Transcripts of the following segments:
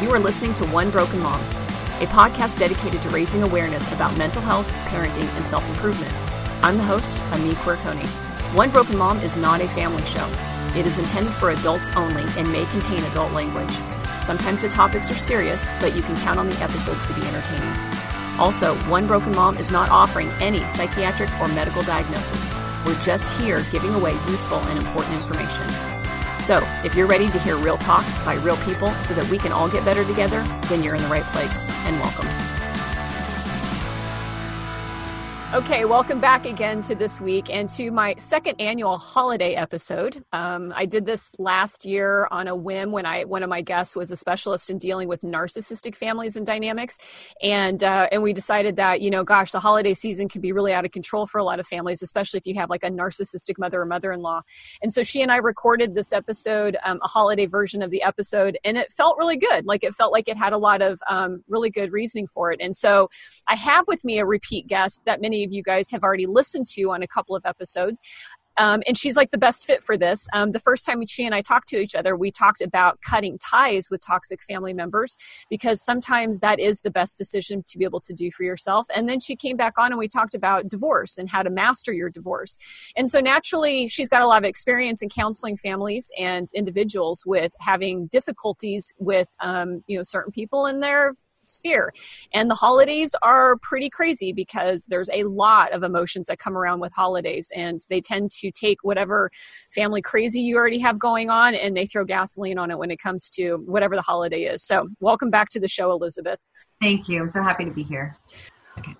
You are listening to One Broken Mom, a podcast dedicated to raising awareness about mental health, parenting, and self improvement. I'm the host, Ami Quirconi. One Broken Mom is not a family show. It is intended for adults only and may contain adult language. Sometimes the topics are serious, but you can count on the episodes to be entertaining. Also, One Broken Mom is not offering any psychiatric or medical diagnosis. We're just here giving away useful and important information. So, if you're ready to hear real talk by real people so that we can all get better together, then you're in the right place and welcome. Okay, welcome back again to this week and to my second annual holiday episode. Um, I did this last year on a whim when I one of my guests was a specialist in dealing with narcissistic families and dynamics, and uh, and we decided that you know, gosh, the holiday season can be really out of control for a lot of families, especially if you have like a narcissistic mother or mother-in-law. And so she and I recorded this episode, um, a holiday version of the episode, and it felt really good. Like it felt like it had a lot of um, really good reasoning for it. And so I have with me a repeat guest that many of you guys have already listened to on a couple of episodes. Um, and she's like the best fit for this. Um, the first time she and I talked to each other, we talked about cutting ties with toxic family members because sometimes that is the best decision to be able to do for yourself. And then she came back on and we talked about divorce and how to master your divorce. And so naturally, she's got a lot of experience in counseling families and individuals with having difficulties with, um, you know, certain people in their sphere. And the holidays are pretty crazy because there's a lot of emotions that come around with holidays, and they tend to take whatever family crazy you already have going on and they throw gasoline on it when it comes to whatever the holiday is. So, welcome back to the show, Elizabeth. Thank you. I'm so happy to be here.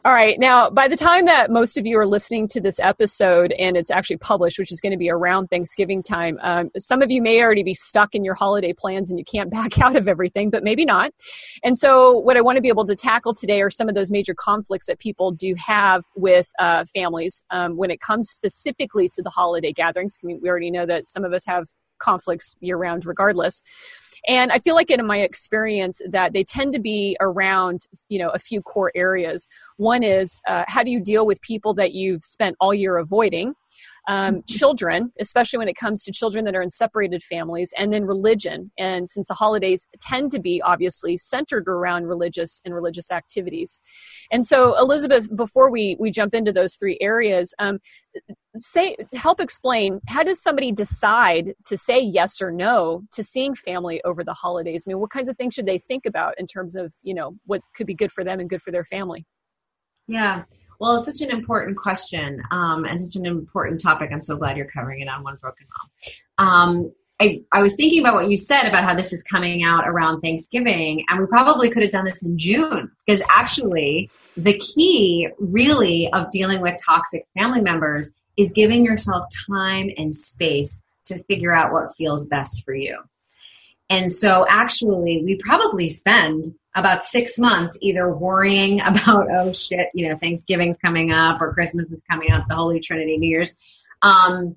All right. Now, by the time that most of you are listening to this episode and it's actually published, which is going to be around Thanksgiving time, um, some of you may already be stuck in your holiday plans and you can't back out of everything, but maybe not. And so, what I want to be able to tackle today are some of those major conflicts that people do have with uh, families um, when it comes specifically to the holiday gatherings. We already know that some of us have conflicts year round regardless. And I feel like in my experience that they tend to be around, you know, a few core areas. One is uh, how do you deal with people that you've spent all year avoiding? Um, children, especially when it comes to children that are in separated families, and then religion. And since the holidays tend to be obviously centered around religious and religious activities. And so, Elizabeth, before we, we jump into those three areas, um, say help explain how does somebody decide to say yes or no to seeing family over the holidays i mean what kinds of things should they think about in terms of you know what could be good for them and good for their family yeah well, it's such an important question um, and such an important topic. I'm so glad you're covering it on One Broken Mom. Um, I, I was thinking about what you said about how this is coming out around Thanksgiving, and we probably could have done this in June because actually, the key really of dealing with toxic family members is giving yourself time and space to figure out what feels best for you. And so, actually, we probably spend about six months either worrying about, oh shit, you know, Thanksgiving's coming up or Christmas is coming up, the Holy Trinity, New Year's. Um,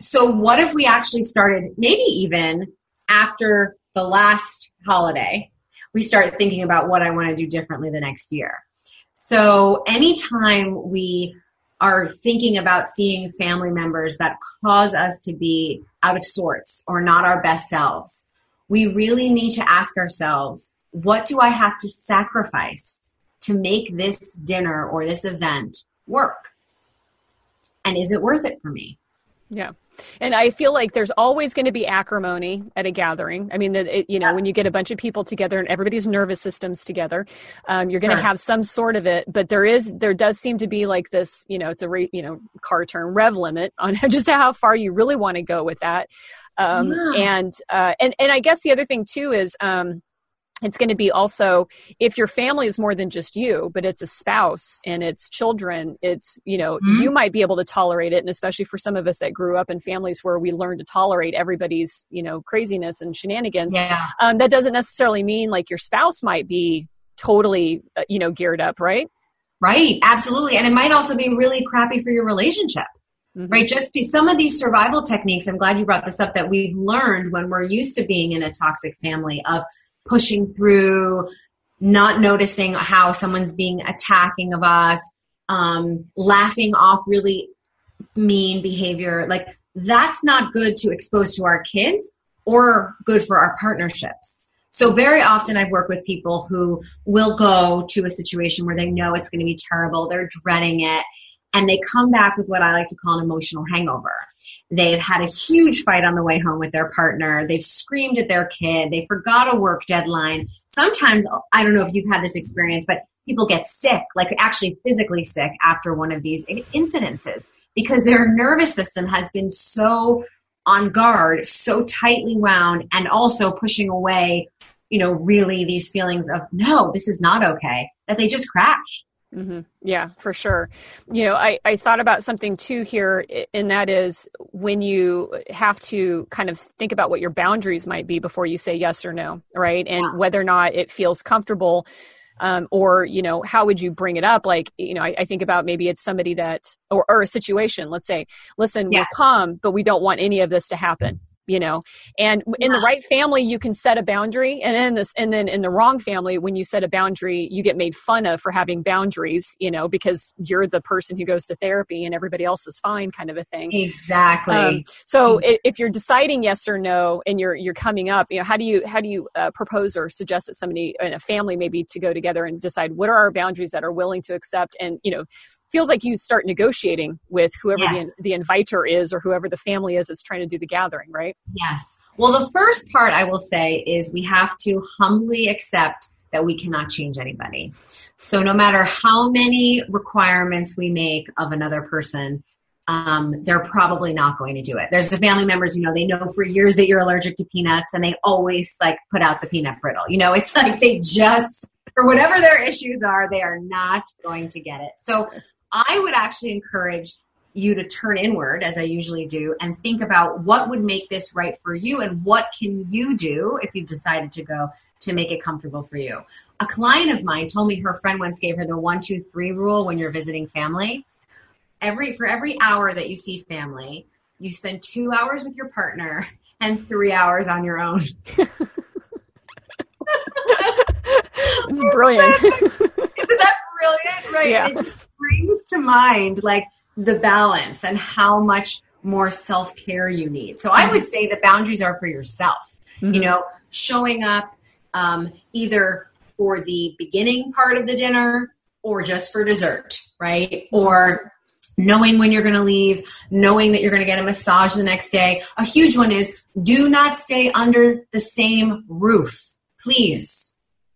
so, what if we actually started, maybe even after the last holiday, we start thinking about what I want to do differently the next year? So, anytime we are thinking about seeing family members that cause us to be out of sorts or not our best selves, we really need to ask ourselves what do I have to sacrifice to make this dinner or this event work? And is it worth it for me? Yeah. And I feel like there's always going to be acrimony at a gathering. I mean, it, you know, yeah. when you get a bunch of people together and everybody's nervous systems together, um, you're going to sure. have some sort of it. But there is, there does seem to be like this, you know, it's a, re, you know, car term rev limit on just how far you really want to go with that. Um, yeah. and, uh, and, and I guess the other thing too is, um, it's going to be also if your family is more than just you but it's a spouse and it's children it's you know mm-hmm. you might be able to tolerate it and especially for some of us that grew up in families where we learned to tolerate everybody's you know craziness and shenanigans yeah. um, that doesn't necessarily mean like your spouse might be totally uh, you know geared up right right absolutely and it might also be really crappy for your relationship Mm-hmm. right just be some of these survival techniques i'm glad you brought this up that we've learned when we're used to being in a toxic family of pushing through, not noticing how someone's being attacking of us, um, laughing off really mean behavior. Like that's not good to expose to our kids or good for our partnerships. So very often I've worked with people who will go to a situation where they know it's going to be terrible. They're dreading it and they come back with what I like to call an emotional hangover. They've had a huge fight on the way home with their partner. They've screamed at their kid. They forgot a work deadline. Sometimes, I don't know if you've had this experience, but people get sick, like actually physically sick after one of these incidences because their nervous system has been so on guard, so tightly wound, and also pushing away, you know, really these feelings of, no, this is not okay, that they just crash. Mm-hmm. Yeah, for sure. You know, I, I thought about something too here, and that is when you have to kind of think about what your boundaries might be before you say yes or no, right? And yeah. whether or not it feels comfortable. Um, or you know how would you bring it up like you know I, I think about maybe it's somebody that or, or a situation let's say listen yeah. we'll come but we don't want any of this to happen you know and in the right family you can set a boundary and then this and then in the wrong family when you set a boundary you get made fun of for having boundaries you know because you're the person who goes to therapy and everybody else is fine kind of a thing. Exactly. Um, so mm-hmm. if you're deciding yes or no and you're you're coming up you know how do you how do you uh, propose or suggest that somebody in a family maybe to go together and decide what are our boundaries that are willing to accept and you know feels like you start negotiating with whoever yes. the, the inviter is or whoever the family is that's trying to do the gathering, right? Yes. Well, the first part I will say is we have to humbly accept that we cannot change anybody. So no matter how many requirements we make of another person, um, they're probably not going to do it. There's the family members, you know, they know for years that you're allergic to peanuts and they always like put out the peanut brittle. You know, it's like they just, for whatever their issues are, they are not going to get it. So I would actually encourage you to turn inward as I usually do and think about what would make this right for you and what can you do if you've decided to go to make it comfortable for you. A client of mine told me her friend once gave her the one, two, three rule when you're visiting family. Every for every hour that you see family, you spend two hours with your partner and three hours on your own. it's brilliant. Isn't that brilliant? Right. Yeah. It just brings to mind like the balance and how much more self care you need. So I would say the boundaries are for yourself. Mm-hmm. You know, showing up um, either for the beginning part of the dinner or just for dessert, right? Or knowing when you're going to leave, knowing that you're going to get a massage the next day. A huge one is do not stay under the same roof, please.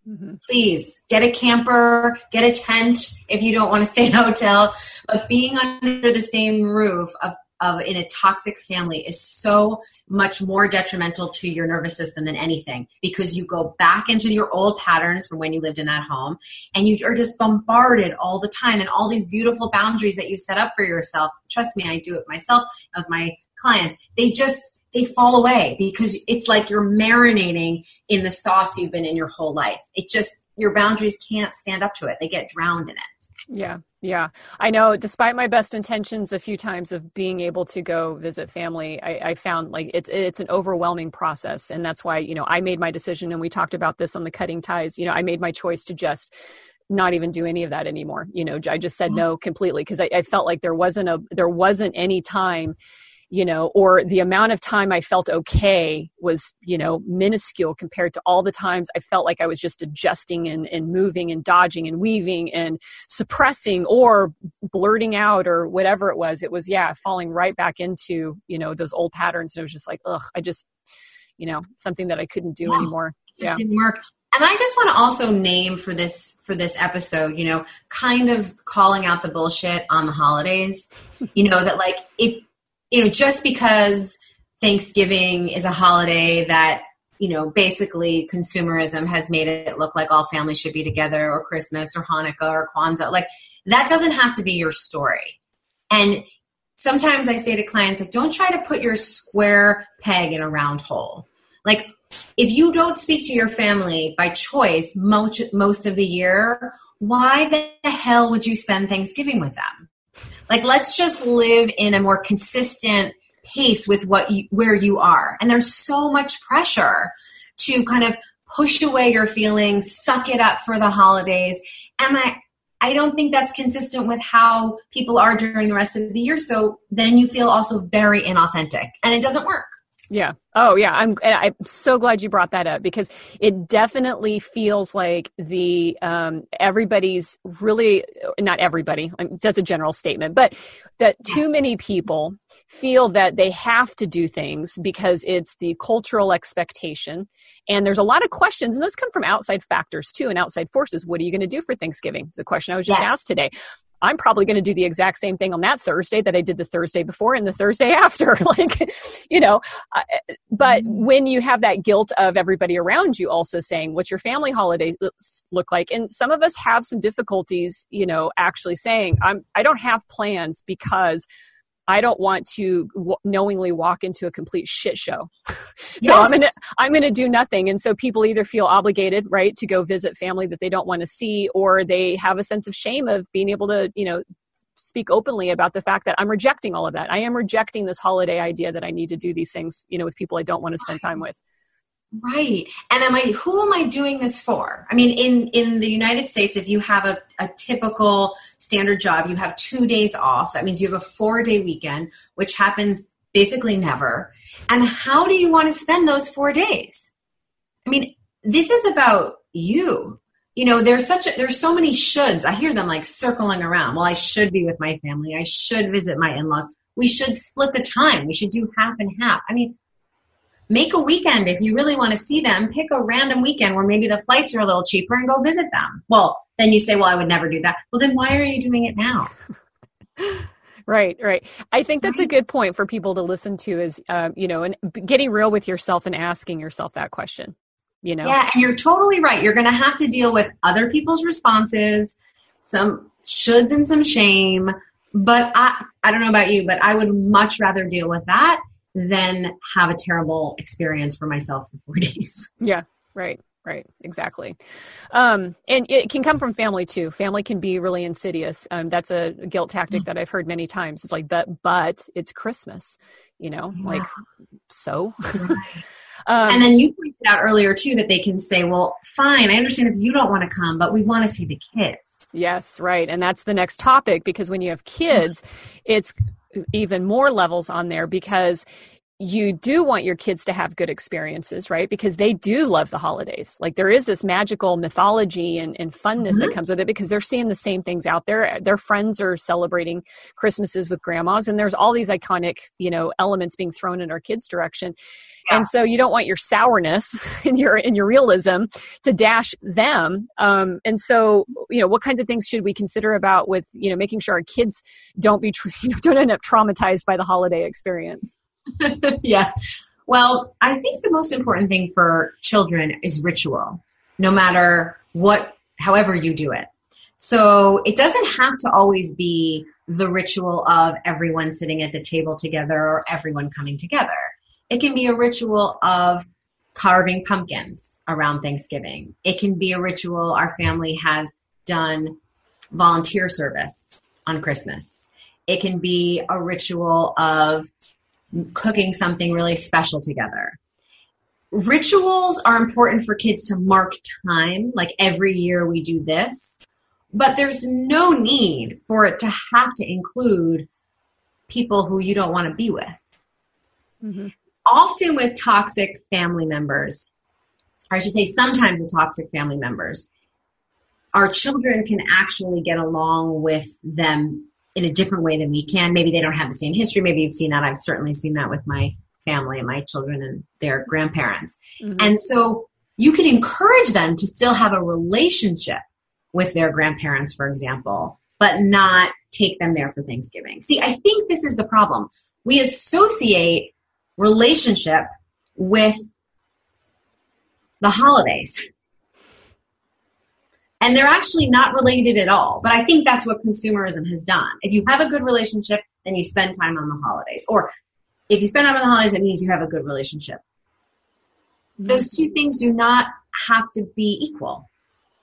Mm-hmm. Please get a camper, get a tent if you don't want to stay in a hotel. But being under the same roof of, of in a toxic family is so much more detrimental to your nervous system than anything because you go back into your old patterns from when you lived in that home and you are just bombarded all the time and all these beautiful boundaries that you set up for yourself. Trust me, I do it myself with my clients. They just they fall away because it's like you're marinating in the sauce you've been in your whole life. It just, your boundaries can't stand up to it. They get drowned in it. Yeah, yeah. I know despite my best intentions a few times of being able to go visit family, I, I, found like it's it's an overwhelming process. And that's why, you know, I made my decision and we talked about this on the cutting ties. You know, I made my choice to just not even do any of that anymore. You know, I just said mm-hmm. no completely because I, I felt like there wasn't a there wasn't any time you know, or the amount of time I felt okay was, you know, minuscule compared to all the times I felt like I was just adjusting and, and moving and dodging and weaving and suppressing or blurting out or whatever it was. It was, yeah, falling right back into, you know, those old patterns. And it was just like, ugh, I just, you know, something that I couldn't do yeah, anymore. Just yeah. didn't work. And I just want to also name for this for this episode, you know, kind of calling out the bullshit on the holidays. you know, that like if you know, just because Thanksgiving is a holiday that you know, basically consumerism has made it look like all families should be together or Christmas or Hanukkah or Kwanzaa. Like that doesn't have to be your story. And sometimes I say to clients, like, don't try to put your square peg in a round hole. Like, if you don't speak to your family by choice most, most of the year, why the hell would you spend Thanksgiving with them? Like, let's just live in a more consistent pace with what you, where you are. And there's so much pressure to kind of push away your feelings, suck it up for the holidays. And I, I don't think that's consistent with how people are during the rest of the year. So then you feel also very inauthentic and it doesn't work. Yeah. Oh, yeah. I'm I'm so glad you brought that up because it definitely feels like the um, everybody's really not everybody does a general statement, but that too many people feel that they have to do things because it's the cultural expectation, and there's a lot of questions, and those come from outside factors too and outside forces. What are you going to do for Thanksgiving? It's a question I was just yes. asked today. I'm probably going to do the exact same thing on that Thursday that I did the Thursday before and the Thursday after. like, you know, uh, but mm-hmm. when you have that guilt of everybody around you also saying, what's your family holiday look like? And some of us have some difficulties, you know, actually saying, I'm, I don't have plans because I don't want to w- knowingly walk into a complete shit show. so yes. I'm gonna I'm gonna do nothing, and so people either feel obligated, right, to go visit family that they don't want to see, or they have a sense of shame of being able to, you know, speak openly about the fact that I'm rejecting all of that. I am rejecting this holiday idea that I need to do these things, you know, with people I don't want to spend time with. Right. And am I who am I doing this for? I mean, in in the United States, if you have a, a typical standard job, you have two days off. That means you have a four day weekend, which happens basically never. And how do you want to spend those four days? I mean, this is about you. You know, there's such a, there's so many shoulds. I hear them like circling around. Well, I should be with my family. I should visit my in-laws. We should split the time. We should do half and half. I mean, make a weekend if you really want to see them. Pick a random weekend where maybe the flights are a little cheaper and go visit them. Well then you say well i would never do that. Well then why are you doing it now? Right right. I think that's a good point for people to listen to is uh, you know and getting real with yourself and asking yourself that question you know? Yeah and you're totally right. You're going to have to deal with other people's responses some shoulds and some shame but i i don't know about you but i would much rather deal with that than have a terrible experience for myself for four days. Yeah, right. Right, exactly. Um, and it can come from family too. Family can be really insidious. Um, that's a guilt tactic yes. that I've heard many times. It's like, but, but it's Christmas, you know, yeah. like, so. Um, and then you pointed out earlier too that they can say, well, fine, I understand if you don't want to come, but we want to see the kids. Yes, right. And that's the next topic because when you have kids, yes. it's even more levels on there because you do want your kids to have good experiences, right? Because they do love the holidays. Like there is this magical mythology and, and funness mm-hmm. that comes with it because they're seeing the same things out there. Their friends are celebrating Christmases with grandmas, and there's all these iconic, you know, elements being thrown in our kids' direction. Yeah. And so you don't want your sourness and your and your realism to dash them. Um, and so, you know, what kinds of things should we consider about with, you know, making sure our kids don't be, you know, don't end up traumatized by the holiday experience? yeah. Well, I think the most important thing for children is ritual, no matter what, however you do it. So it doesn't have to always be the ritual of everyone sitting at the table together or everyone coming together. It can be a ritual of carving pumpkins around Thanksgiving. It can be a ritual our family has done volunteer service on Christmas. It can be a ritual of cooking something really special together. Rituals are important for kids to mark time, like every year we do this, but there's no need for it to have to include people who you don't want to be with. Mm-hmm. Often with toxic family members, or I should say sometimes with toxic family members, our children can actually get along with them in a different way than we can. Maybe they don't have the same history. Maybe you've seen that. I've certainly seen that with my family and my children and their grandparents. Mm-hmm. And so you can encourage them to still have a relationship with their grandparents, for example, but not take them there for Thanksgiving. See, I think this is the problem. We associate relationship with the holidays. And they're actually not related at all. But I think that's what consumerism has done. If you have a good relationship, then you spend time on the holidays. Or if you spend time on the holidays, it means you have a good relationship. Those two things do not have to be equal.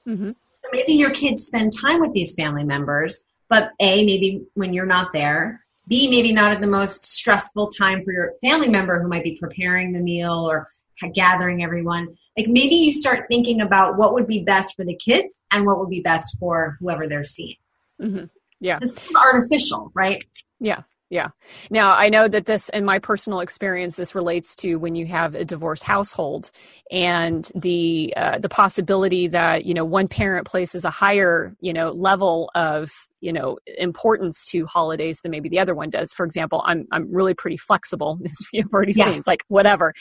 Mm-hmm. So maybe your kids spend time with these family members, but A, maybe when you're not there, B, maybe not at the most stressful time for your family member who might be preparing the meal or gathering everyone. Like maybe you start thinking about what would be best for the kids and what would be best for whoever they're seeing. Mm-hmm. Yeah. It's artificial, right? Yeah. Yeah. Now, I know that this, in my personal experience, this relates to when you have a divorce household and the uh, the possibility that you know one parent places a higher you know level of you know importance to holidays than maybe the other one does. For example i'm i'm really pretty flexible as you've already yeah. seen it's like whatever.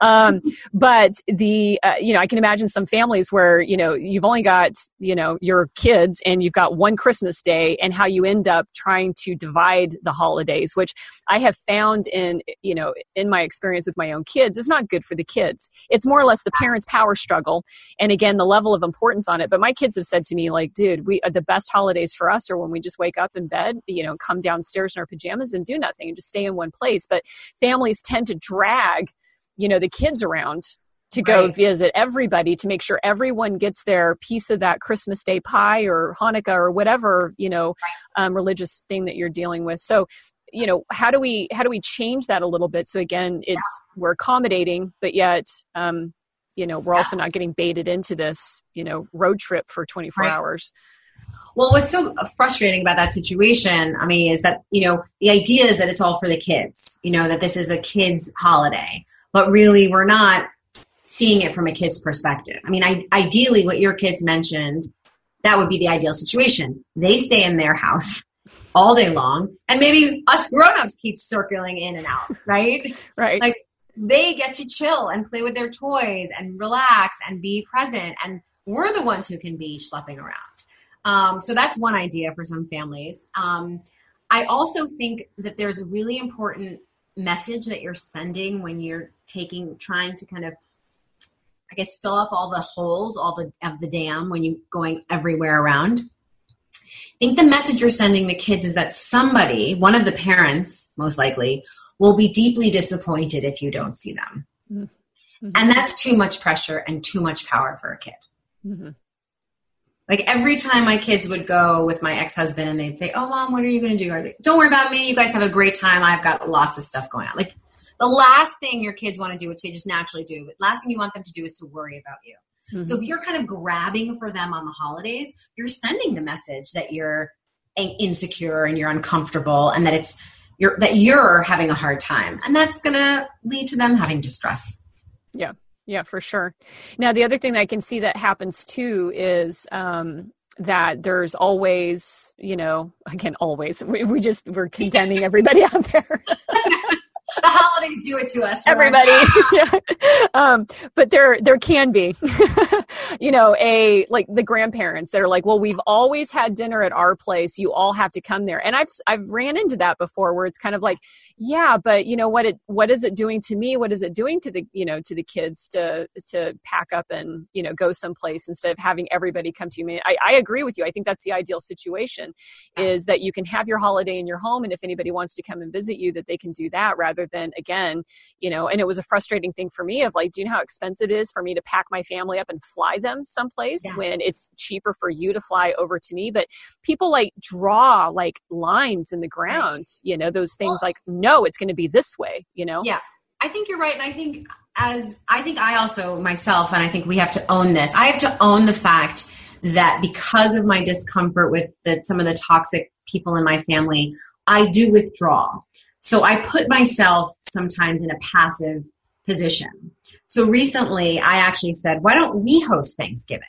Um, but the uh, you know i can imagine some families where you know you've only got you know your kids and you've got one christmas day and how you end up trying to divide the holidays which i have found in you know in my experience with my own kids is not good for the kids. It's more or less the parents power struggle and again the level of importance on it. But my kids have said to me like dude we the best holidays for us are when we just wake up in bed, you know, come downstairs in our pajamas and do nothing and just stay in one place. But families tend to drag, you know, the kids around to go right. visit everybody to make sure everyone gets their piece of that Christmas Day pie or Hanukkah or whatever, you know, um, religious thing that you're dealing with. So, you know, how do we how do we change that a little bit? So again, it's yeah. we're accommodating, but yet, um, you know, we're yeah. also not getting baited into this, you know, road trip for 24 right. hours. Well, what's so frustrating about that situation, I mean, is that, you know, the idea is that it's all for the kids, you know, that this is a kid's holiday, but really we're not seeing it from a kid's perspective. I mean, I, ideally, what your kids mentioned, that would be the ideal situation. They stay in their house all day long, and maybe us grown-ups keep circling in and out, right? right. Like they get to chill and play with their toys and relax and be present, and we're the ones who can be schlepping around. Um, so that's one idea for some families. Um, I also think that there's a really important message that you're sending when you're taking, trying to kind of, I guess, fill up all the holes, all the of the dam when you're going everywhere around. I think the message you're sending the kids is that somebody, one of the parents, most likely, will be deeply disappointed if you don't see them. Mm-hmm. And that's too much pressure and too much power for a kid. Mm-hmm. Like every time my kids would go with my ex husband and they'd say, Oh, mom, what are you going to do? Don't worry about me. You guys have a great time. I've got lots of stuff going on. Like the last thing your kids want to do, which they just naturally do, but last thing you want them to do is to worry about you. Mm-hmm. So if you're kind of grabbing for them on the holidays, you're sending the message that you're insecure and you're uncomfortable and that it's you're that you're having a hard time. And that's going to lead to them having distress. Yeah. Yeah, for sure. Now, the other thing that I can see that happens too is um, that there's always, you know, again, always, we, we just, we're condemning everybody out there. the holidays do it to us. Everybody. um, but there, there can be, you know, a, like the grandparents that are like, well, we've always had dinner at our place. You all have to come there. And I've, I've ran into that before where it's kind of like, yeah, but you know, what it, what is it doing to me? What is it doing to the, you know, to the kids to, to pack up and, you know, go someplace instead of having everybody come to you? I, I agree with you. I think that's the ideal situation is that you can have your holiday in your home. And if anybody wants to come and visit you, that they can do that rather than again you know and it was a frustrating thing for me of like do you know how expensive it is for me to pack my family up and fly them someplace yes. when it's cheaper for you to fly over to me? But people like draw like lines in the ground you know those things well, like no it's going to be this way you know? Yeah. I think you're right and i think as i think i also myself and i think we have to own this i have to own the fact that because of my discomfort with the, some of the toxic people in my family i do withdraw so I put myself sometimes in a passive position. So recently I actually said, why don't we host Thanksgiving?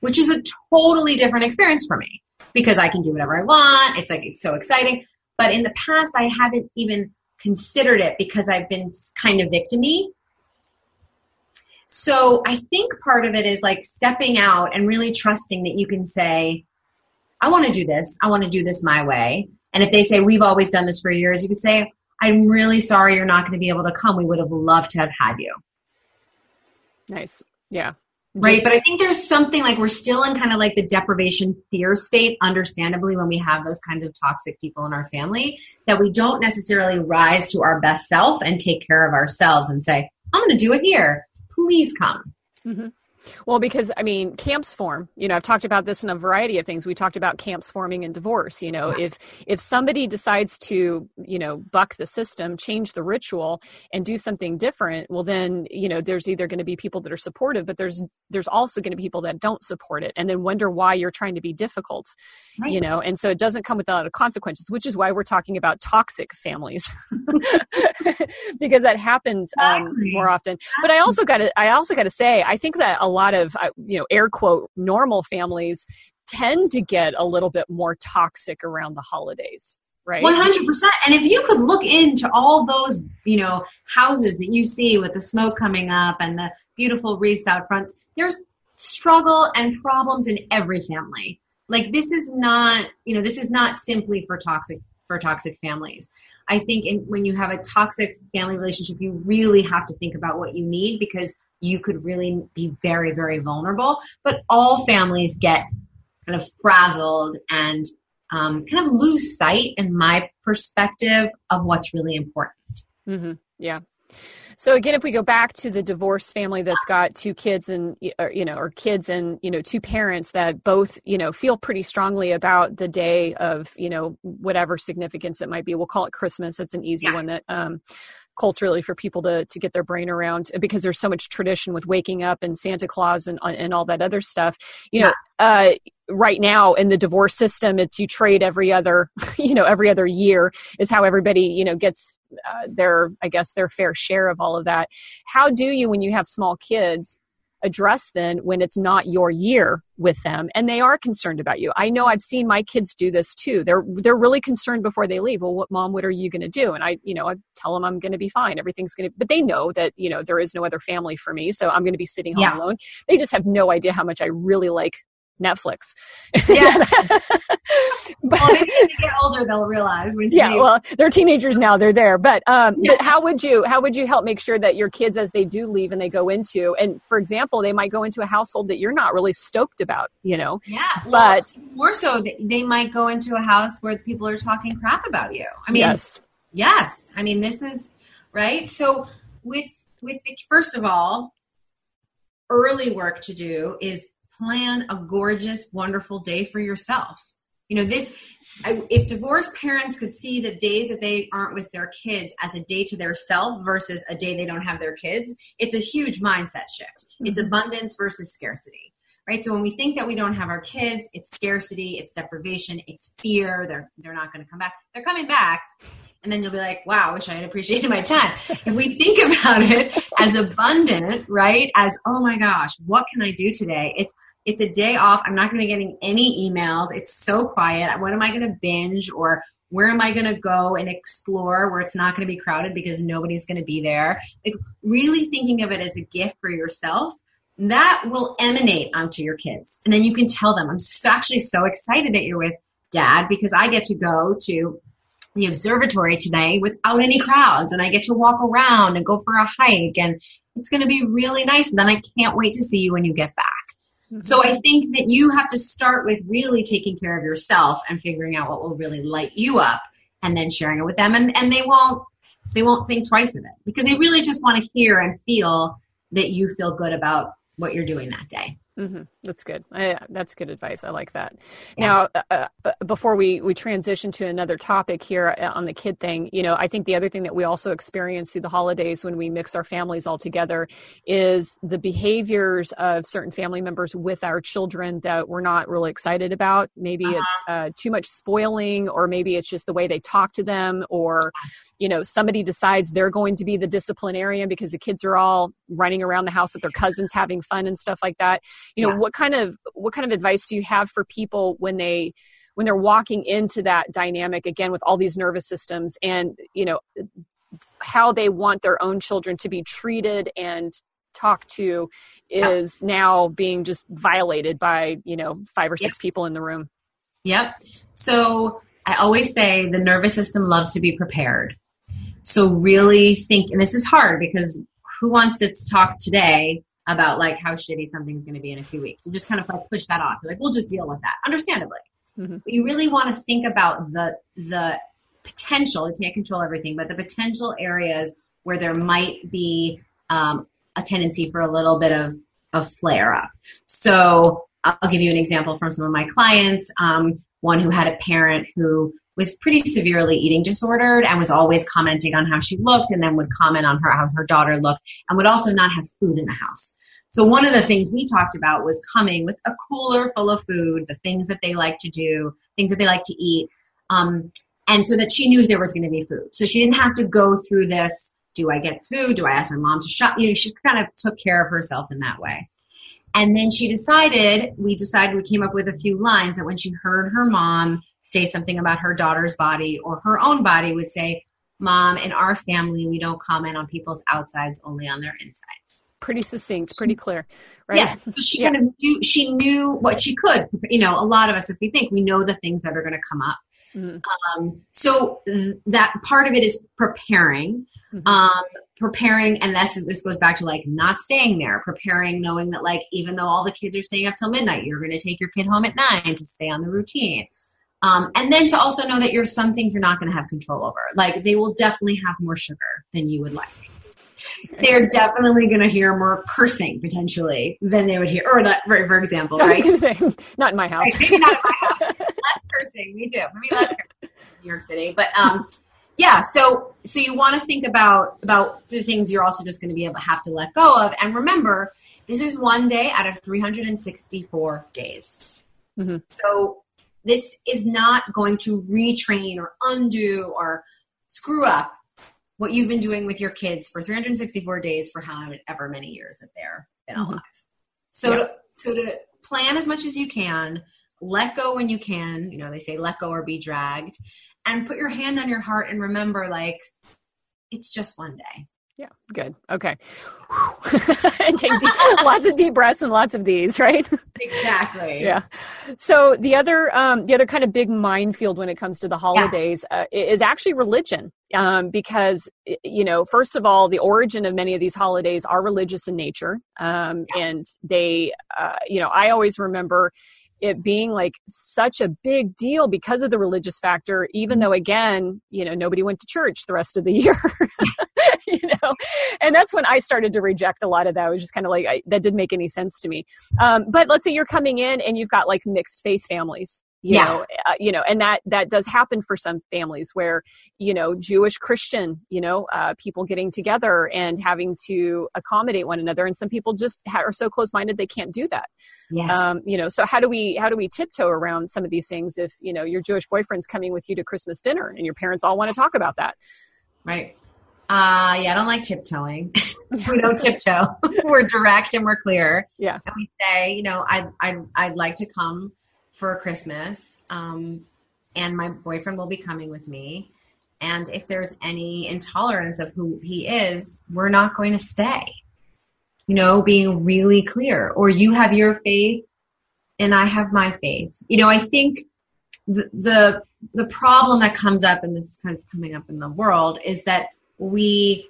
Which is a totally different experience for me because I can do whatever I want. It's like, it's so exciting. But in the past, I haven't even considered it because I've been kind of victimy. So I think part of it is like stepping out and really trusting that you can say, I want to do this. I want to do this my way. And if they say, we've always done this for years, you could say, I'm really sorry you're not going to be able to come. We would have loved to have had you. Nice. Yeah. right Just- but i think there's something like we're still in kind of like the deprivation fear state understandably when we have those kinds of toxic people in our family that we don't necessarily rise to our best self and take care of ourselves and say i'm going to do it here please come Mhm. Well, because I mean, camps form. You know, I've talked about this in a variety of things. We talked about camps forming in divorce. You know, Yes. if if somebody decides to, you know, buck the system, change the ritual, and do something different, well, then you know, there's either going to be people that are supportive, but there's there's also going to be people that don't support it, and then wonder why you're trying to be difficult. Right. You know, and so it doesn't come without a lot of consequences, which is why we're talking about toxic families, because that happens um, more often. But I also got to I also got to say I think that a lot of uh, you know air quote normal families tend to get a little bit more toxic around the holidays, right? One hundred percent. And if you could look into all those, you know, houses that you see with the smoke coming up and the beautiful wreaths out front, there's struggle and problems in every family. Like this is not, you know, this is not simply for toxic for toxic families. I think in, when you have a toxic family relationship, you really have to think about what you need because you could really be very, very vulnerable. But all families get kind of frazzled and um, kind of lose sight, in my perspective, of what's really important. hmm Yeah. So again, if we go back to the divorced family that's got two kids and or, you know, or kids and you know two parents that both you know feel pretty strongly about the day of you know whatever significance it might be. We'll call it Christmas. It's an easy Yeah. one that um, culturally for people to to get their brain around because there's so much tradition with waking up and Santa Claus and and all that other stuff. You know, uh, right now in the divorce system, it's you trade every other you know every other year is how everybody you know gets uh, their i guess their fair share of all of that. How do you when you have small kids address then when it's not your year with them and they are concerned about you? I know i've seen my kids do this too. They're they're really concerned before they leave. Well what mom what are you going to do? And i you know i tell them i'm going to be fine. Everything's going to but they know that you know there is no other family for me so i'm going to be sitting home Yeah. alone. They just have no idea how much i really like netflix Yeah. but, well, maybe when they get older, they'll realize when yeah well they're teenagers now they're there but um Yeah. but how would you how would you help make sure that your kids as they do leave and they go into and for example they might go into a household that you're not really stoked about you know yeah. but Well, more so, they- they might go into a house where people are talking crap about you. I mean, yes Yes, I mean this is right. So with with the first of all, early work to do is plan a gorgeous, wonderful day for yourself. You know this. I, if divorced parents could see the days that they aren't with their kids as a day to their self versus a day they don't have their kids, it's a huge mindset shift. It's Mhm. abundance versus scarcity. Right? So when we think that we don't have our kids, it's scarcity, it's deprivation, it's fear, they're they're not going to come back. They're coming back, and then you'll be like, wow, I wish I had appreciated my time. if we think about it as abundant, right? As, oh my gosh, what can I do today? It's it's a day off. I'm not going to be getting any emails. It's so quiet. What am I going to binge or where am I going to go and explore where it's not going to be crowded because nobody's going to be there? Like really thinking of it as a gift for yourself that will emanate onto your kids. And then you can tell them, I'm so, actually so excited that you're with dad because I get to go to the observatory today without any crowds and I get to walk around and go for a hike and it's going to be really nice. And then I can't wait to see you when you get back. Mm-hmm. So I think that you have to start with really taking care of yourself and figuring out what will really light you up and then sharing it with them and, and they won't they won't think twice of it because they really just want to hear and feel that you feel good about what you're doing that day. Hmm That's good. I, that's good advice. I like that. Yeah. Now, uh, uh, before we we transition to another topic here uh, on the kid thing, you know, I think the other thing that we also experience through the holidays when we mix our families all together is the behaviors of certain family members with our children that we're not really excited about. Maybe Uh-huh. it's uh, too much spoiling, or maybe it's just the way they talk to them, or you know somebody decides they're going to be the disciplinarian because the kids are all running around the house with their cousins having fun and stuff like that you know Yeah. what kind of what kind of advice do you have for people when they when they're walking into that dynamic again with all these nervous systems and you know how they want their own children to be treated and talked to Yeah. is now being just violated by you know five or six people in the room Yep. So I always say the nervous system loves to be prepared. So really think, and this is hard because who wants to talk today about like how shitty something's going to be in a few weeks. You just kind of like push that off. You're like, we'll just deal with that, understandably. Mm-hmm. But you really want to think about the the potential. You can't control everything, but the potential areas where there might be um, a tendency for a little bit of a flare up. So I'll give you an example from some of my clients. Um, one who had a parent who was pretty severely eating disordered and was always commenting on how she looked and then would comment on her how her daughter looked and would also not have food in the house. So one of the things we talked about was coming with a cooler full of food, the things that they like to do, things that they like to eat, um, and so that she knew there was going to be food. So she didn't have to go through this. Do I get food? Do I ask my mom to shop? You know, she kind of took care of herself in that way. And then she decided, we decided, we came up with a few lines that when she heard her mom say something about her daughter's body or her own body, would say, Mom, in our family, we don't comment on people's outsides, only on their insides. Pretty succinct, pretty clear, right? Yeah. So she yeah. kind of knew, she knew what she could. You know, a lot of us, if we think, we know the things that are going to come up. Mm-hmm. Um, so th- that part of it is preparing. Mm-hmm. Um, preparing and that's this goes back to like not staying there preparing knowing that like even though all the kids are staying up till midnight you're going to take your kid home at nine to stay on the routine um, and then to also know that you're some things you're not going to have control over. Like they will definitely have more sugar than you would like. They're definitely going to hear more cursing potentially than they would hear or that for, for example right? say, not in my house. Right, maybe not in my house. Less cursing me too. Maybe less cursing in new york city. But um yeah so so you want to think about about the things you're also just going to be able to have to let go of. And remember this is one day out of 364 days. Mm-hmm. so this is not going to retrain or undo or screw up what you've been doing with your kids for 364 days for however many years that they're been mm-hmm. alive. So to, so to plan as much as you can let go when you can you know they say let go or be dragged and put your hand on your heart and remember like it's just one day yeah good. Okay. Take deep, lots of deep breaths and lots of these right? Exactly. Yeah. So the other um, the other kind of big minefield when it comes to the holidays yeah. uh, is actually religion um, because you know first of all the origin of many of these holidays are religious in nature um, yeah. and they uh, you know i always remember it being like such a big deal because of the religious factor even mm-hmm. though again you know nobody went to church the rest of the year you know? And that's when i started to reject a lot of that. It was just kind of like I, that didn't make any sense to me. Um, but let's say you're coming in and you've got like mixed faith families you yeah. know uh, you know and that that does happen for some families where you know jewish christian you know uh, people getting together and having to accommodate one another and some people just ha- are so close minded they can't do that yes. um, you know so how do we how do we tiptoe around some of these things if you know your jewish boyfriend's coming with you to christmas dinner and your parents all want to talk about that right uh, yeah, I don't like tiptoeing. we don't tiptoe. we're direct and we're clear. Yeah. And we say, you know, I, I, I'd like to come for Christmas, um, and my boyfriend will be coming with me. And if there's any intolerance of who he is, we're not going to stay. You know, being really clear. Or you have your faith and I have my faith. You know, I think the the, the problem that comes up and this kind of coming up in the world is that we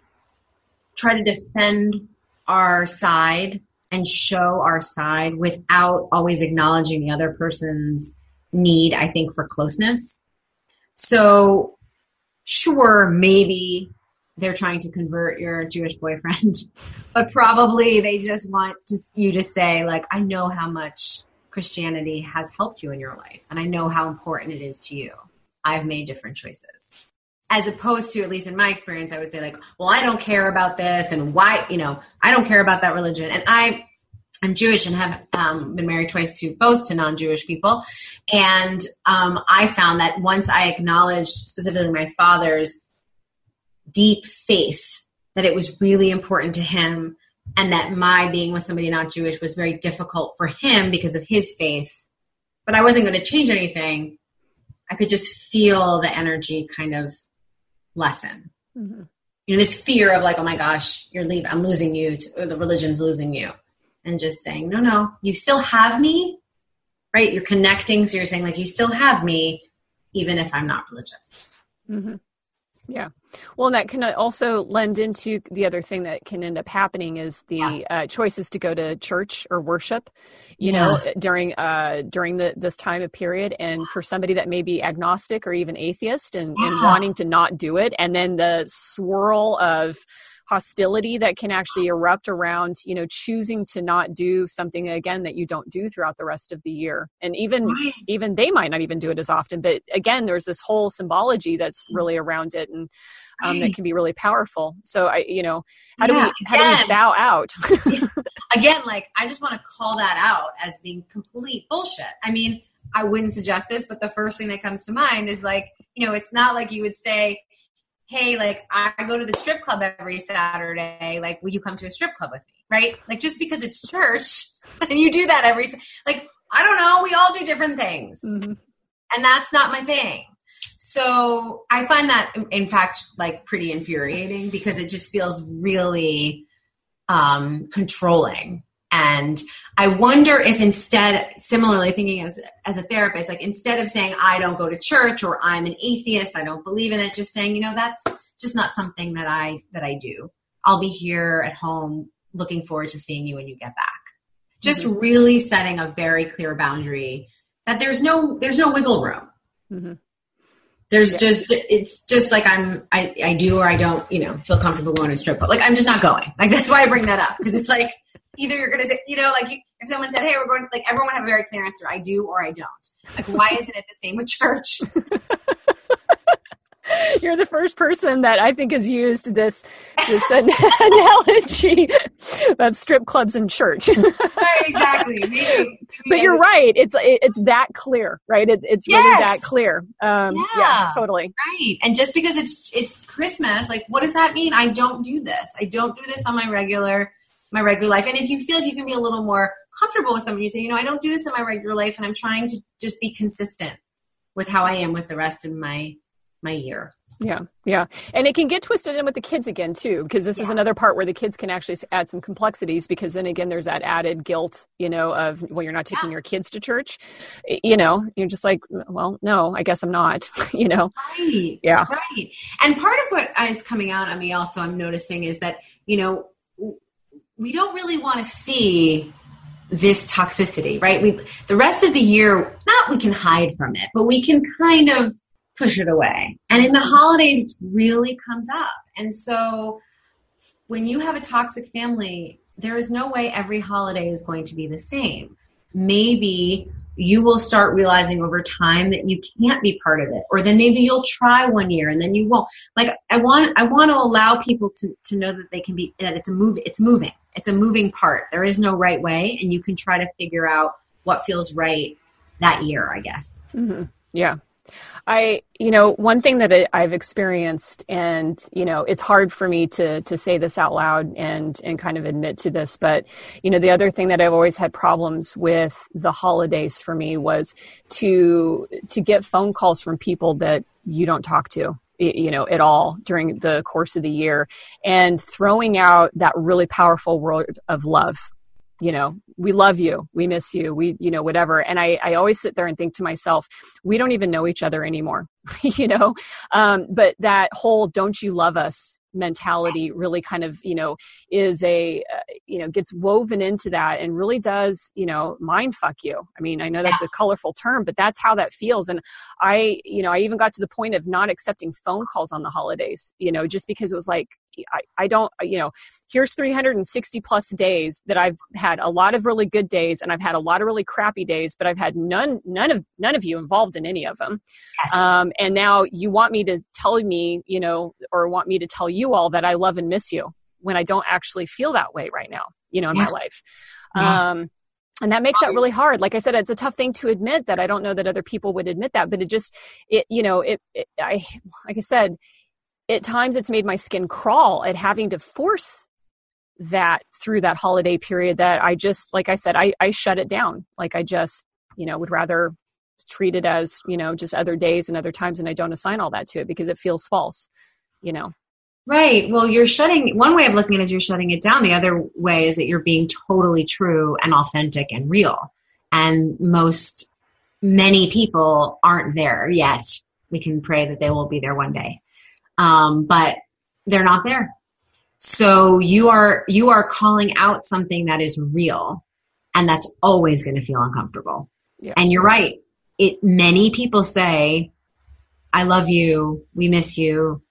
try to defend our side and show our side without always acknowledging the other person's need, I think, for closeness. So, sure, maybe they're trying to convert your Jewish boyfriend, but probably they just want to, you to say, like, I know how much Christianity has helped you in your life, and I know how important it is to you. I've made different choices as opposed to at least in my experience i would say like well i don't care about this and why you know i don't care about that religion. And i i'm jewish and have um, been married twice to both to non-jewish people. And um, i found that once i acknowledged specifically my father's deep faith that it was really important to him and that my being with somebody not jewish was very difficult for him because of his faith. But i wasn't going to change anything. I could just feel the energy kind of lessen. Mm-hmm. You know, this fear of like, oh my gosh, you're leaving, I'm losing you, to, or the religion's losing you. And just saying, no, no, you still have me, right? You're connecting. So you're saying, like, you still have me, even if I'm not religious. Mm-hmm. Yeah. Well, and that can also lend into the other thing that can end up happening is the yeah. uh, choices to go to church or worship, you yeah. know, during uh, during the this time of period, and for somebody that may be agnostic or even atheist and, yeah. and wanting to not do it, and then the swirl of hostility that can actually erupt around you know choosing to not do something again that you don't do throughout the rest of the year and even right. even they might not even do it as often but again there's this whole symbology that's mm. really around it and um, right. that can be really powerful so i you know how yeah, do we how again, do we bow out again like i just want to call that out as being complete bullshit i mean I wouldn't suggest this, but the first thing that comes to mind is like, you know, it's not like you would say, hey, like I go to the strip club every Saturday. Like, will you come to a strip club with me? Right? Like, just because it's church and you do that every, like, I don't know. We all do different things. Mm-hmm. And that's not my thing. So I find that, in fact, like pretty infuriating because it just feels really um, controlling and I wonder if instead, similarly thinking as, as a therapist, like instead of saying, I don't go to church or I'm an atheist, I don't believe in it, just saying, you know, that's just not something that I, that I do. I'll be here at home looking forward to seeing you when you get back. Just mm-hmm. really setting a very clear boundary that there's no, there's no wiggle room. Mm-hmm there's yeah. just it's just like i'm I, I do or i don't you know feel comfortable going to a strip club like i'm just not going like that's why i bring that up because it's like either you're to say, you know, like you, if someone said, hey, we're going to, like, everyone have a very clear answer. I do or I don't. Like, why isn't it the same with church? You're the first person that I think has used this this analogy of strip clubs and church. right, exactly. Maybe, maybe but you're right. It's it's that clear, right? It's it's yes. really that clear. Um, yeah. yeah, totally. Right. And just because it's it's Christmas, like, what does that mean? I don't do this. I don't do this on my regular my regular life. And if you feel like you can be a little more comfortable with somebody, you say, you know, I don't do this in my regular life, and I'm trying to just be consistent with how I am with the rest of my my year. Yeah, yeah. And it can get twisted in with the kids again, too, because this yeah. is another part where the kids can actually add some complexities because then again, there's that added guilt, you know, of, well, you're not taking yeah. your kids to church. You know, you're just like, well, no, I guess I'm not, you know? Right. Yeah. Right. And part of what is coming out on me also, I'm noticing is that, you know, we don't really want to see this toxicity, right? We the rest of the year, not we can hide from it, but we can kind of push it away. And in the holidays, it really comes up. And so when you have a toxic family, there is no way every holiday is going to be the same. Maybe you will start realizing over time that you can't be part of it or then maybe you'll try one year and then you won't like i want i want to allow people to to know that they can be that it's a move it's moving it's a moving part there is no right way and you can try to figure out what feels right that year i guess mm-hmm. yeah I, you know, one thing that I've experienced, and you know, it's hard for me to to say this out loud and and kind of admit to this, but you know, the other thing that I've always had problems with the holidays for me was to to get phone calls from people that you don't talk to you know at all during the course of the year and throwing out that really powerful word of love you know we love you we miss you we you know whatever. And i i always sit there and think to myself we don't even know each other anymore you know? Um, but that whole don't you love us mentality really kind of you know is a uh, you know gets woven into that and really does you know mind fuck you. I mean i know that's a colorful term but that's how that feels. And i you know i even got to the point of not accepting phone calls on the holidays you know just because it was like I, I don't you know here's 360 plus days that I've had a lot of really good days and I've had a lot of really crappy days, but I've had none, none of, none of you involved in any of them. Yes. Um, and now you want me to tell me, you know, or want me to tell you all that I love and miss you when I don't actually feel that way right now, you know, in yeah. my life. Yeah. Um, and that makes that really hard like i said it's a tough thing to admit that i don't know that other people would admit that but it just it you know it, it i like i said at times it's made my skin crawl at having to force that through that holiday period that I just, like I said, I, I shut it down. Like I just, you know, would rather treat it as, you know, just other days and other times and I don't assign all that to it because it feels false, you know. Right. Well, you're shutting, one way of looking at it is you're shutting it down. The other way is that you're being totally true and authentic and real. And most, many people aren't there yet. We can pray that they will be there one day. Um, but they're not there. So you are you are calling out something that is real, and that's always going to feel uncomfortable. Yeah. And you're right. It many people say, "I love you, we miss you,"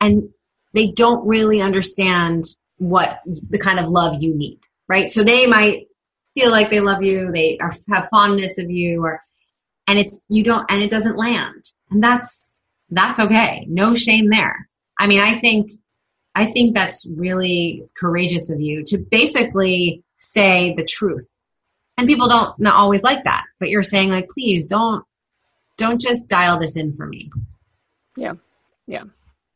and they don't really understand what the kind of love you need, right? So they might feel like they love you, they are, have fondness of you, or and it's you don't, and it doesn't land, and that's that's okay. No shame there. I mean, I think I think that's really courageous of you to basically say the truth. And people don't not always like that, but you're saying like, please don't don't just dial this in for me. Yeah, yeah.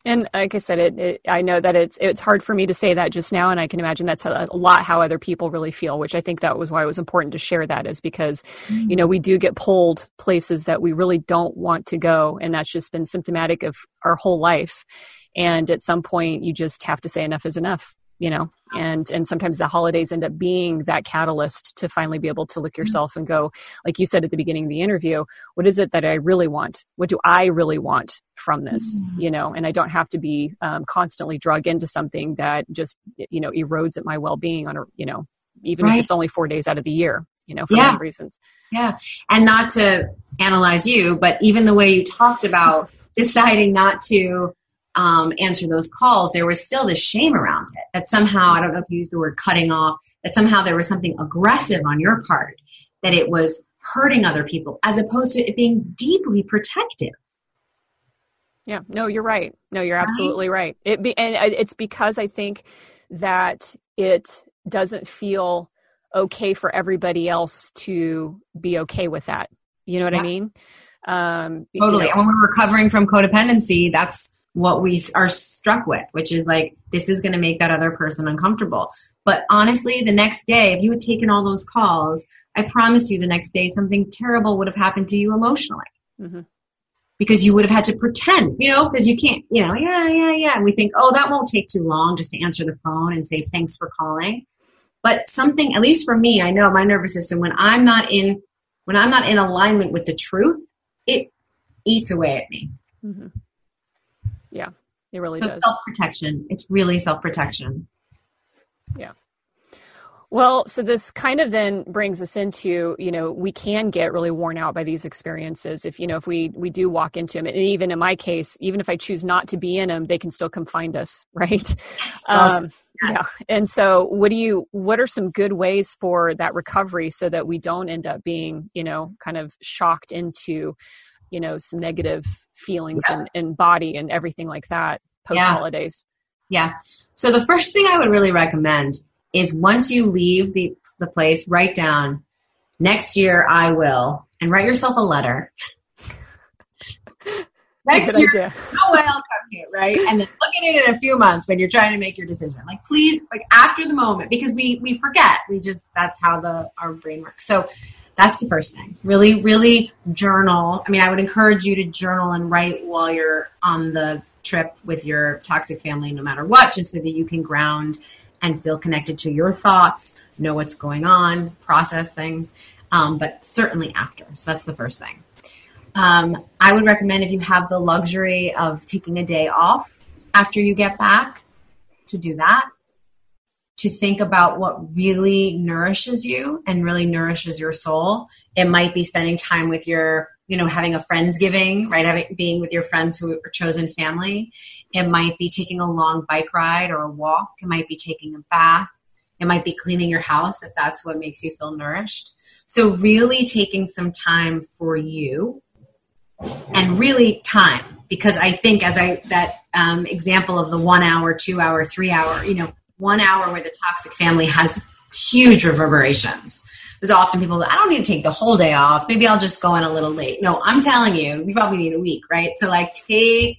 And like I said, it, it, I know that it's it's hard for me to say that just now, and I can imagine that's a, a, lot how other people really feel. Which I think that was why it was important to share that, is because mm-hmm. you know we do get pulled places that we really don't want to go, and that's just been symptomatic of our whole life. And at some point, you just have to say enough is enough you know and and sometimes the holidays end up being that catalyst to finally be able to look mm-hmm. yourself and go like you said at the beginning of the interview what is it that i really want what do i really want from this mm-hmm. you know and i don't have to be um, constantly drug into something that just you know erodes at my well-being on a you know even right. if it's only four days out of the year you know for yeah. reasons yeah and not to analyze you but even the way you talked about deciding not to um, answer those calls, there was still this shame around it. That somehow, I don't know if you use the word cutting off, that somehow there was something aggressive on your part, that it was hurting other people, as opposed to it being deeply protective. Yeah, no, you're right. No, you're absolutely right. right. It be, and it's because I think that it doesn't feel okay for everybody else to be okay with that. You know what yeah. I mean? Um, totally. You know, and when we're recovering from codependency, that's what we are struck with, which is like, this is going to make that other person uncomfortable. But honestly, the next day, if you had taken all those calls, I promise you the next day something terrible would have happened to you emotionally. Mm-hmm. Because you would have had to pretend, you know, because you can't, you know, yeah, yeah, yeah. And we think, oh, that won't take too long just to answer the phone and say thanks for calling. But something, at least for me, I know my nervous system, when I'm not in, when I'm not in alignment with the truth, it eats away at me. Mm-hmm. Yeah, it really so does. Self protection. It's really self protection. Yeah. Well, so this kind of then brings us into, you know, we can get really worn out by these experiences if, you know, if we we do walk into them. And even in my case, even if I choose not to be in them, they can still come find us, right? Um, yeah. And so what do you what are some good ways for that recovery so that we don't end up being, you know, kind of shocked into you know some negative feelings yeah. and, and body and everything like that post holidays. Yeah. yeah so the first thing i would really recommend is once you leave the, the place write down next year i will and write yourself a letter. Next year idea. no way i'll come here right? And then look at it in a few months when you're trying to make your decision. Like please like after the moment because we we forget. We just that's how the our brain works. So that's the first thing. Really, really journal. I mean, I would encourage you to journal and write while you're on the trip with your toxic family, no matter what, just so that you can ground and feel connected to your thoughts, know what's going on, process things, um, but certainly after. So that's the first thing. Um, I would recommend if you have the luxury of taking a day off after you get back to do that to think about what really nourishes you and really nourishes your soul. It might be spending time with your, you know, having a friendsgiving, right? Having, being with your friends who are chosen family. It might be taking a long bike ride or a walk. It might be taking a bath. It might be cleaning your house if that's what makes you feel nourished. So really taking some time for you and really time because I think as I that um, example of the one hour, two hour, three hour, you know, one hour where the toxic family has huge reverberations. There's often people I don't need to take the whole day off. Maybe I'll just go in a little late. No, I'm telling you, you probably need a week, right? So like take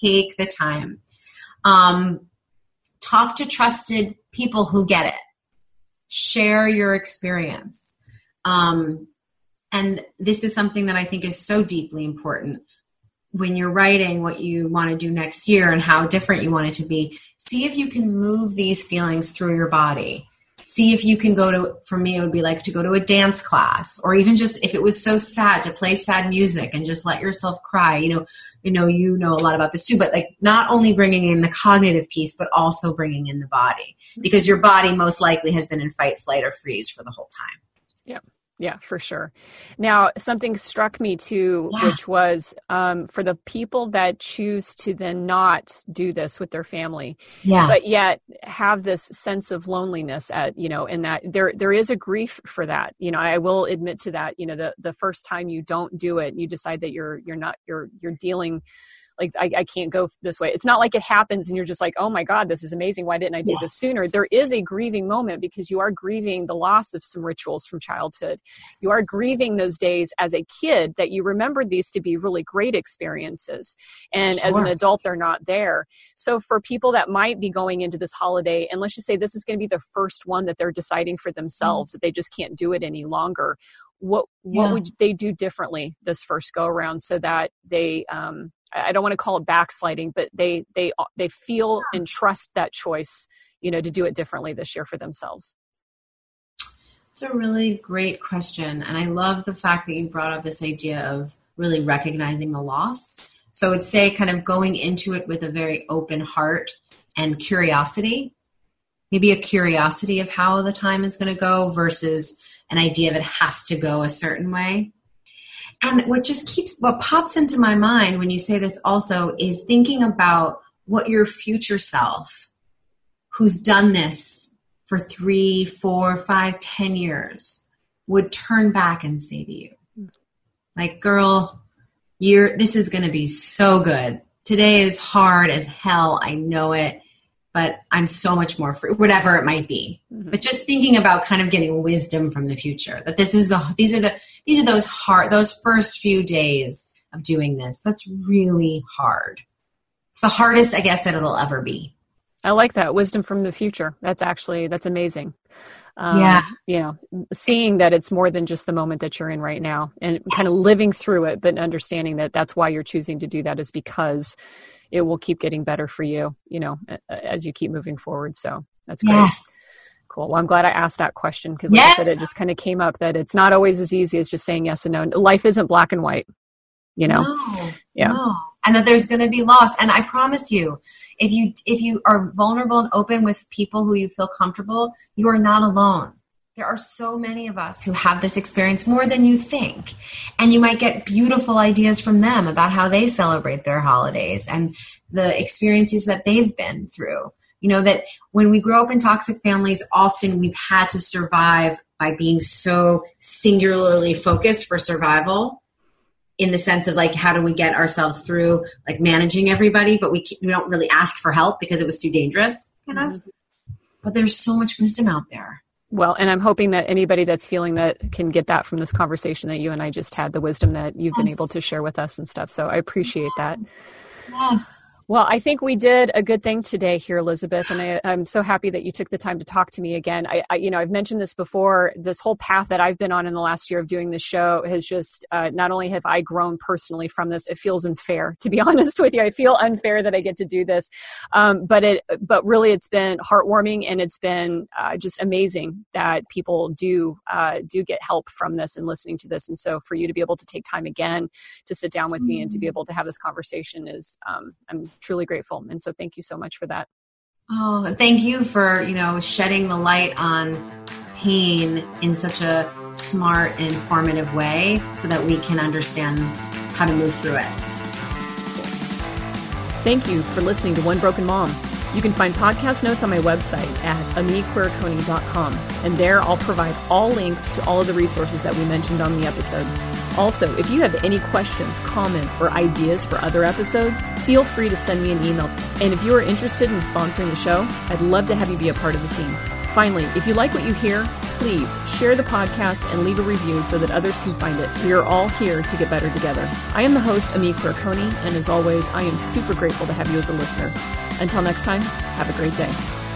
take the time. Um, talk to trusted people who get it. Share your experience. Um, and this is something that I think is so deeply important when you're writing what you want to do next year and how different you want it to be, see if you can move these feelings through your body. see if you can go to for me it would be like to go to a dance class or even just if it was so sad to play sad music and just let yourself cry. You know you know you know a lot about this too but like not only bringing in the cognitive piece but also bringing in the body. Mm-hmm. Because your body most likely has been in fight flight or freeze for the whole time. Yeah yeah, for sure. Now, something struck me too, yeah. which was um, for the people that choose to then not do this with their family, yeah. but yet have this sense of loneliness at you know, and that there there is a grief for that. You know, I will admit to that. You know, the the first time you don't do it, you decide that you're you're not you're you're dealing like I, I, can't go this way. It's not like it happens and you're just like oh my god this is amazing. Why didn't i do yes. this sooner? There is a grieving moment because you are grieving the loss of some rituals from childhood. You are grieving those days as a kid that you remembered these to be really great experiences. And sure. as an adult they're not there. So for people that might be going into this holiday and let's just say this is going to be the first one that they're deciding for themselves mm. that they just can't do it any longer what what yeah. would they do differently this first go around so that they um I don't want to call it backsliding, but they they they feel and trust that choice, you know, to do it differently this year for themselves. It's a really great question, and I love the fact that you brought up this idea of really recognizing the loss. So, it's say kind of going into it with a very open heart and curiosity, maybe a curiosity of how the time is going to go versus an idea of it has to go a certain way. And what just keeps, what pops into my mind when you say this also is thinking about what your future self, who's done this for three, four, five, ten years, would turn back and say to you, like, girl, you're, this is going to be so good. Today is hard as hell. I know it but I'm so much more free, whatever it might be. Mm-hmm. But just thinking about kind of getting wisdom from the future that this is the, these are the, these are those hard, those first few days of doing this. That's really hard. It's the hardest, I guess, that it'll ever be. I like that wisdom from the future. That's actually, that's amazing. Um, yeah. You know, seeing that it's more than just the moment that you're in right now and yes. kind of living through it, but understanding that that's why you're choosing to do that is because it will keep getting better for you, you know, as you keep moving forward. So that's great. Yes. Cool. Well, I'm glad I asked that question because, like yes. I said, it just kind of came up that it's not always as easy as just saying yes and no. Life isn't black and white, you know? No, yeah. No. And that there's going to be loss. And I promise you, if you if you are vulnerable and open with people who you feel comfortable, you are not alone there are so many of us who have this experience more than you think. And you might get beautiful ideas from them about how they celebrate their holidays and the experiences that they've been through. You know, that when we grow up in toxic families, often we've had to survive by being so singularly focused for survival in the sense of like how do we get ourselves through like managing everybody but we, we don't really ask for help because it was too dangerous? Mm-hmm. but there's so much wisdom out there well, and I'm hoping that anybody that's feeling that can get that from this conversation that you and I just had, the wisdom that you've yes. been able to share with us and stuff. So I appreciate that. Yes. Well, I think we did a good thing today here, Elizabeth, and I, am so happy that you took the time to talk to me again. I, I, you know, I've mentioned this before. This whole path that I've been on in the last year of doing this show has just uh, not only have I grown personally from this, it feels unfair. To be honest with you, I feel unfair that I get to do this, um, but it, but really, it's been heartwarming and it's been uh, just amazing that people do uh, do get help from this and listening to this. And so, for you to be able to take time again to sit down with me and to be mm. able to have this conversation is, um, I'm truly grateful. And so thank you so much for that. Oh, thank you for, you know, shedding the light on pain in such a smart and informative way so that we can understand how to move through it. Thank you for listening to One Broken Mom. You can find podcast notes on my website at amiquiriconi.com, and there I'll provide all links to all of the resources that we mentioned on the episode. Also, if you have any questions, comments, or ideas for other episodes, feel free to send me an email. And if you are interested in sponsoring the show, I'd love to have you be a part of the team. Finally, if you like what you hear, please share the podcast and leave a review so that others can find it. We are all here to get better together. I am the host, Ami Quiriconi, and as always, I am super grateful to have you as a listener. Until next time, have a great day.